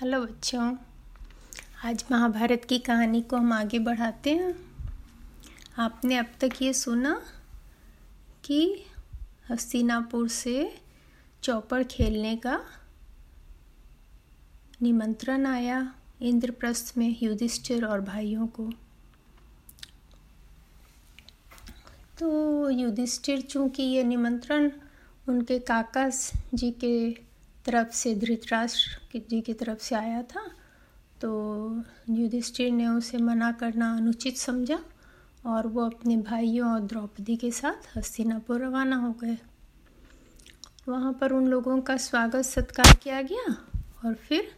Hello बच्चों, आज महाभारत की कहानी को हम आगे बढ़ाते हैं। आपने अब तक ये सुना कि हस्तिनापुर से चौपड़ खेलने का निमंत्रण आया इंद्रप्रस्थ में युधिष्ठिर और भाइयों को। तो युधिष्ठिर, चूँकि ये निमंत्रण उनके काका जी के तरफ़ से धृतराष्ट्र जी की तरफ़ से आया था। तो युधिष्ठिर ने उसे मना करना अनुचित समझा और वो अपने भाइयों और द्रौपदी के साथ हस्तिनापुर रवाना हो गए। वहाँ पर उन लोगों का स्वागत सत्कार किया गया और फिर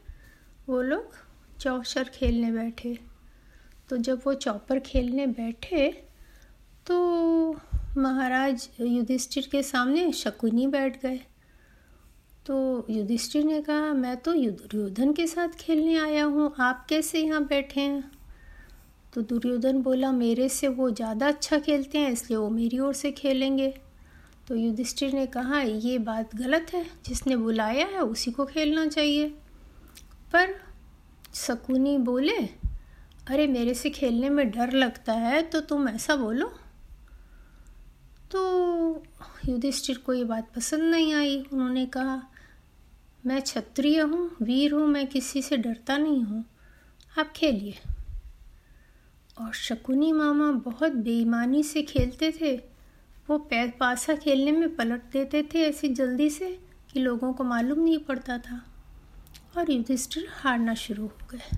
वो लोग चौसर खेलने बैठे। तो जब वो चौपर खेलने बैठे तो महाराज युधिष्ठिर के सामने शकुनी बैठ गए। तो युधिष्ठिर ने कहा, मैं तो दुर्योधन के साथ खेलने आया हूँ, आप कैसे यहाँ बैठे हैं? तो दुर्योधन बोला, मेरे से वो ज़्यादा अच्छा खेलते हैं, इसलिए वो मेरी ओर से खेलेंगे। तो युधिष्ठिर ने कहा, ये बात गलत है, जिसने बुलाया है, उसी को खेलना चाहिए। पर शकुनी बोले, अरे, मेरे से खेलने में डर लगता है तो तुम ऐसा बोलो। तो युधिष्ठिर को ये बात पसंद नहीं आई, उन्होंने कहा मैं क्षत्रिय हूँ, वीर हूँ, मैं किसी से डरता नहीं हूँ। आप खेलिए। और शकुनी मामा बहुत बेईमानी से खेलते थे। वो पैर पासा खेलने में पलट देते थे ऐसी जल्दी से कि लोगों को मालूम नहीं पड़ता था। और युधिष्ठिर हारना शुरू हो गए।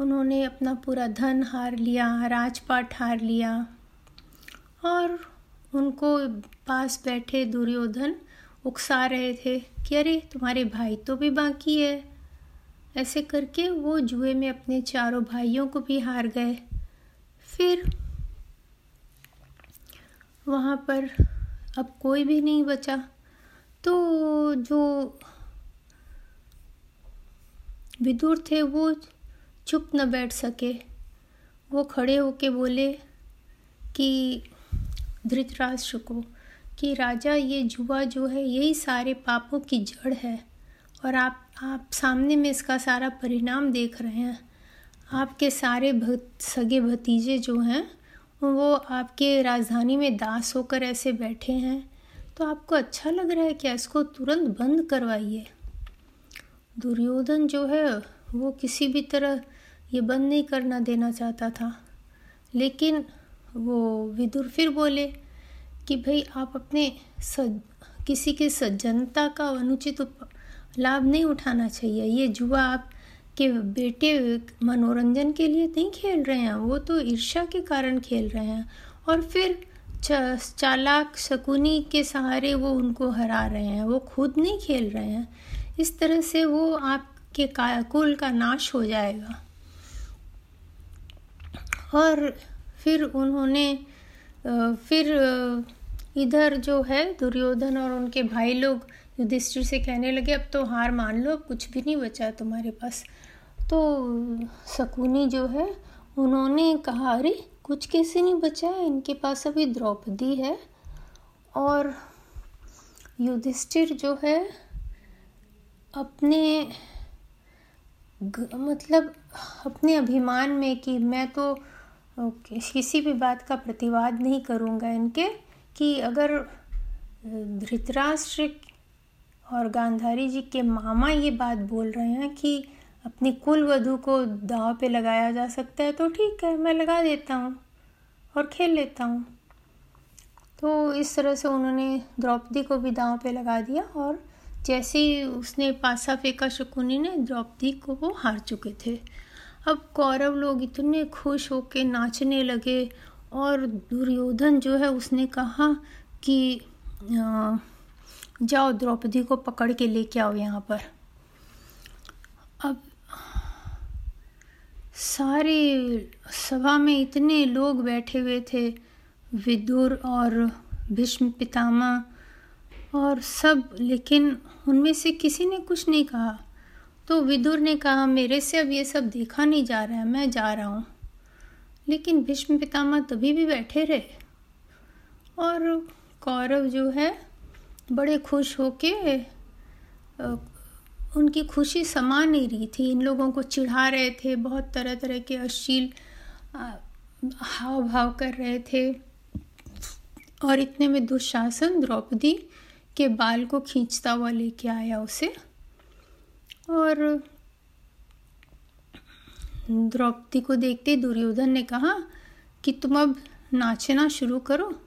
उन्होंने अपना पूरा धन हार लिया, राजपाट हार लिया। और उनको पास बैठे दुर्योधन उकसा रहे थे कि अरे, तुम्हारे भाई तो भी बाकी है। ऐसे करके वो जुए में अपने चारों भाइयों को भी हार गए। फिर वहाँ पर अब कोई भी नहीं बचा। तो जो विदुर थे, वो चुप न बैठ सके। वो खड़े होके बोले कि, धृतराष्ट्र को कि राजा ये जुआ जो है यही सारे पापों की जड़ है और आप आप सामने में इसका सारा परिणाम देख रहे हैं। आपके सारे भत, सगे भतीजे जो हैं वो आपके राजधानी में दास होकर ऐसे बैठे हैं। तो आपको अच्छा लग रहा है क्या? इसको तुरंत बंद करवाइए। दुर्योधन जो है वो किसी भी तरह ये बंद नहीं करना देना चाहता था। लेकिन वो विदुर फिर बोले कि भाई आप अपने सज, किसी के सज्जनता का अनुचित लाभ नहीं उठाना चाहिए। ये जुआ आप के बेटे मनोरंजन के लिए नहीं खेल रहे हैं, वो तो ईर्ष्या के कारण खेल रहे हैं। और फिर चालाक, शकुनी के सहारे वो उनको हरा रहे हैं, वो खुद नहीं खेल रहे हैं। इस तरह से वो आपके कुल का नाश हो जाएगा। और फिर उन्होंने फिर इधर जो है, दुर्योधन और उनके भाई लोग युधिष्ठिर से कहने लगे, अब तो हार मान लो, अब कुछ भी नहीं बचा तुम्हारे पास। तो शकुनी जो है, उन्होंने कहा, अरे, कुछ कैसे नहीं बचा है? इनके पास अभी द्रौपदी है। और युधिष्ठिर जो है, अपने मतलब अपने अभिमान में कि मैं तो किसी भी बात का प्रतिवाद नहीं करूँगा इनके कि अगर धृतराष्ट्र और गांधारी जी के मामा ये बात बोल रहे हैं कि अपनी कुल वधु को दाव पे लगाया जा सकता है तो ठीक है, मैं लगा देता हूँ और खेल लेता हूँ। तो इस तरह से उन्होंने द्रौपदी को भी दाव पे लगा दिया और जैसे ही उसने पासा फेंका शकुनी ने, द्रौपदी को वो हार चुके थे। अब कौरव लोग इतने खुश होके नाचने लगे और दुर्योधन जो है उसने कहा कि जाओ द्रौपदी को पकड़ के लेके आओ यहाँ पर। अब सारे सभा में इतने लोग बैठे हुए थे, विदुर और भीष्म पितामह और सब, लेकिन उनमें से किसी ने कुछ नहीं कहा। तो विदुर ने कहा, मेरे से अब ये सब देखा नहीं जा रहा है, मैं जा रहा हूँ। लेकिन भीष्म पितामह तभी भी बैठे रहे। और कौरव जो है, बड़े खुश होके उनकी खुशी समा नहीं रही थी। इन लोगों को चिढ़ा रहे थे, बहुत तरह तरह के अश्लील हाव भाव कर रहे थे। और इतने में दुशासन द्रौपदी के बाल को खींचता हुआ लेके आया उसे। और द्रौपदी को देखते दुर्योधन ने कहा कि तुम अब नाचना शुरू करो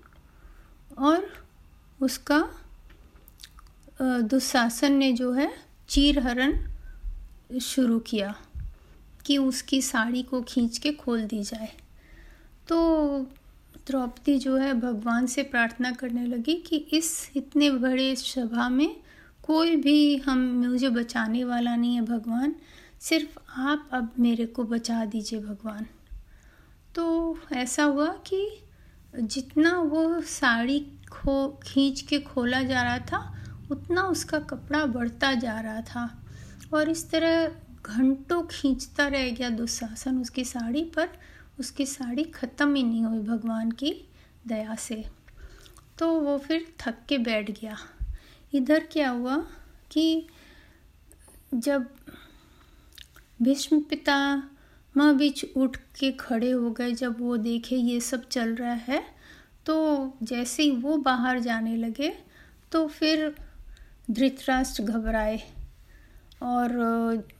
और उसका दुशासन ने जो है चीरहरण शुरू किया कि उसकी साड़ी को खींच के खोल दी जाए। तो द्रौपदी जो है भगवान से प्रार्थना करने लगी कि इस इतने बड़े सभा में कोई भी हम, मुझे बचाने वाला नहीं है भगवान। सिर्फ़ आप अब मेरे को बचा दीजिए भगवान। तो ऐसा हुआ कि जितना वो साड़ी खो, खींच के खोला जा रहा था, उतना उसका कपड़ा बढ़ता जा रहा था। और इस तरह घंटों खींचता रह गया दुशासन उसकी साड़ी पर। उसकी साड़ी ख़त्म ही नहीं हुई भगवान की दया से। तो वो फिर थक के बैठ गया। इधर क्या हुआ कि जब भीष्म पिता माँ बीच उठ के खड़े हो गए। जब वो देखे ये सब चल रहा है तो जैसे ही वो बाहर जाने लगे तो फिर धृतराष्ट्र घबराए और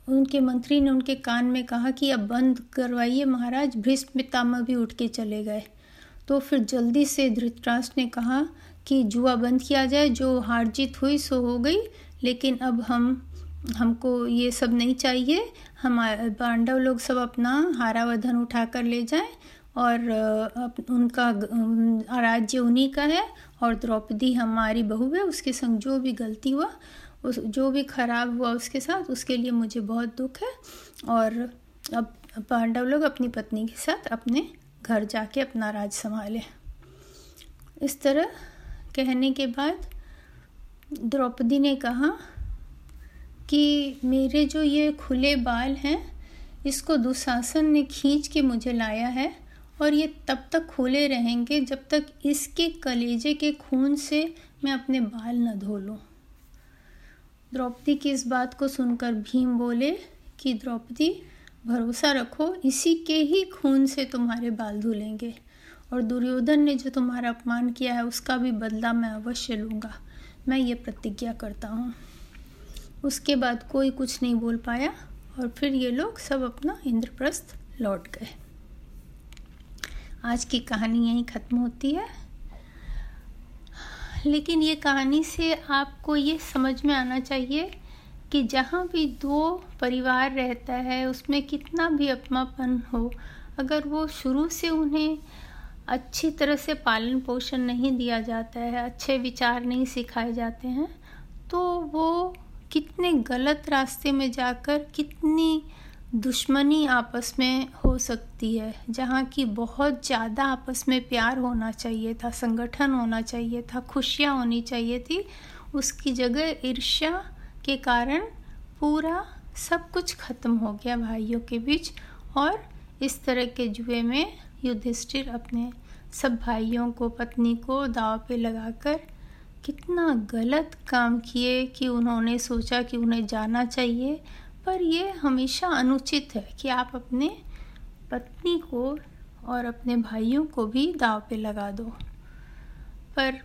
उनके मंत्री ने उनके कान में कहा कि अब बंद करवाइए महाराज, भीष्म पितामह भी उठ के चले गए। तो फिर जल्दी से धृतराष्ट्र ने कहा कि जुआ बंद किया जाए, जो हार जीत हुई सो हो गई, लेकिन अब हम हमको ये सब नहीं चाहिए। हम पांडव लोग सब अपना हारावधन उठा कर ले जाएँ और उनका राज्य उन्हीं का है और द्रौपदी हमारी बहू है, उसके संग जो भी गलती हुआ, उस, जो भी खराब हुआ उसके साथ, उसके लिए मुझे बहुत दुख है और अब पांडव लोग अपनी पत्नी के साथ अपने घर जाके अपना राज संभालें। इस तरह कहने के बाद द्रौपदी ने कहा कि मेरे जो ये खुले बाल हैं, इसको दुशासन ने खींच के मुझे लाया है और ये तब तक खुले रहेंगे जब तक इसके कलेजे के खून से मैं अपने बाल न धो लूँ। द्रौपदी की इस बात को सुनकर भीम बोले कि द्रौपदी, भरोसा रखो, इसी के ही खून से तुम्हारे बाल धुलेंगे और दुर्योधन ने जो तुम्हारा अपमान किया है, उसका भी बदला मैं अवश्य लूँगा। मैं ये प्रतिज्ञा करता हूँ। उसके बाद कोई कुछ नहीं बोल पाया और फिर ये लोग सब अपना इंद्रप्रस्थ लौट गए। आज की कहानी यहीं ख़त्म होती है। लेकिन ये कहानी से आपको ये समझ में आना चाहिए कि जहाँ भी दो परिवार रहता है, उसमें कितना भी अपनापन हो, अगर वो शुरू से उन्हें अच्छी तरह से पालन पोषण नहीं दिया जाता है, अच्छे विचार नहीं सिखाए जाते हैं तो वो कितने गलत रास्ते में जाकर कितनी दुश्मनी आपस में हो सकती है, जहाँ की बहुत ज़्यादा आपस में प्यार होना चाहिए था, संगठन होना चाहिए था, खुशियाँ होनी चाहिए थी, उसकी जगह ईर्ष्या के कारण पूरा सब कुछ ख़त्म हो गया भाइयों के बीच। और इस तरह के जुए में युधिष्ठिर अपने सब भाइयों को, पत्नी को दाव पे लगाकर कितना गलत काम किए कि उन्होंने सोचा कि उन्हें जाना चाहिए, पर ये हमेशा अनुचित है कि आप अपने पत्नी को और अपने भाइयों को भी दाव पे लगा दो। पर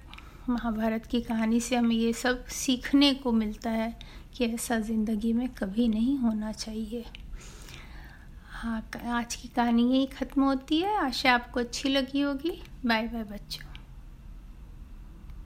महाभारत की कहानी से हमें ये सब सीखने को मिलता है कि ऐसा ज़िंदगी में कभी नहीं होना चाहिए। हाँ आज की कहानी यही ख़त्म होती है। आशा आपको अच्छी लगी होगी। बाय बाय बच्चों।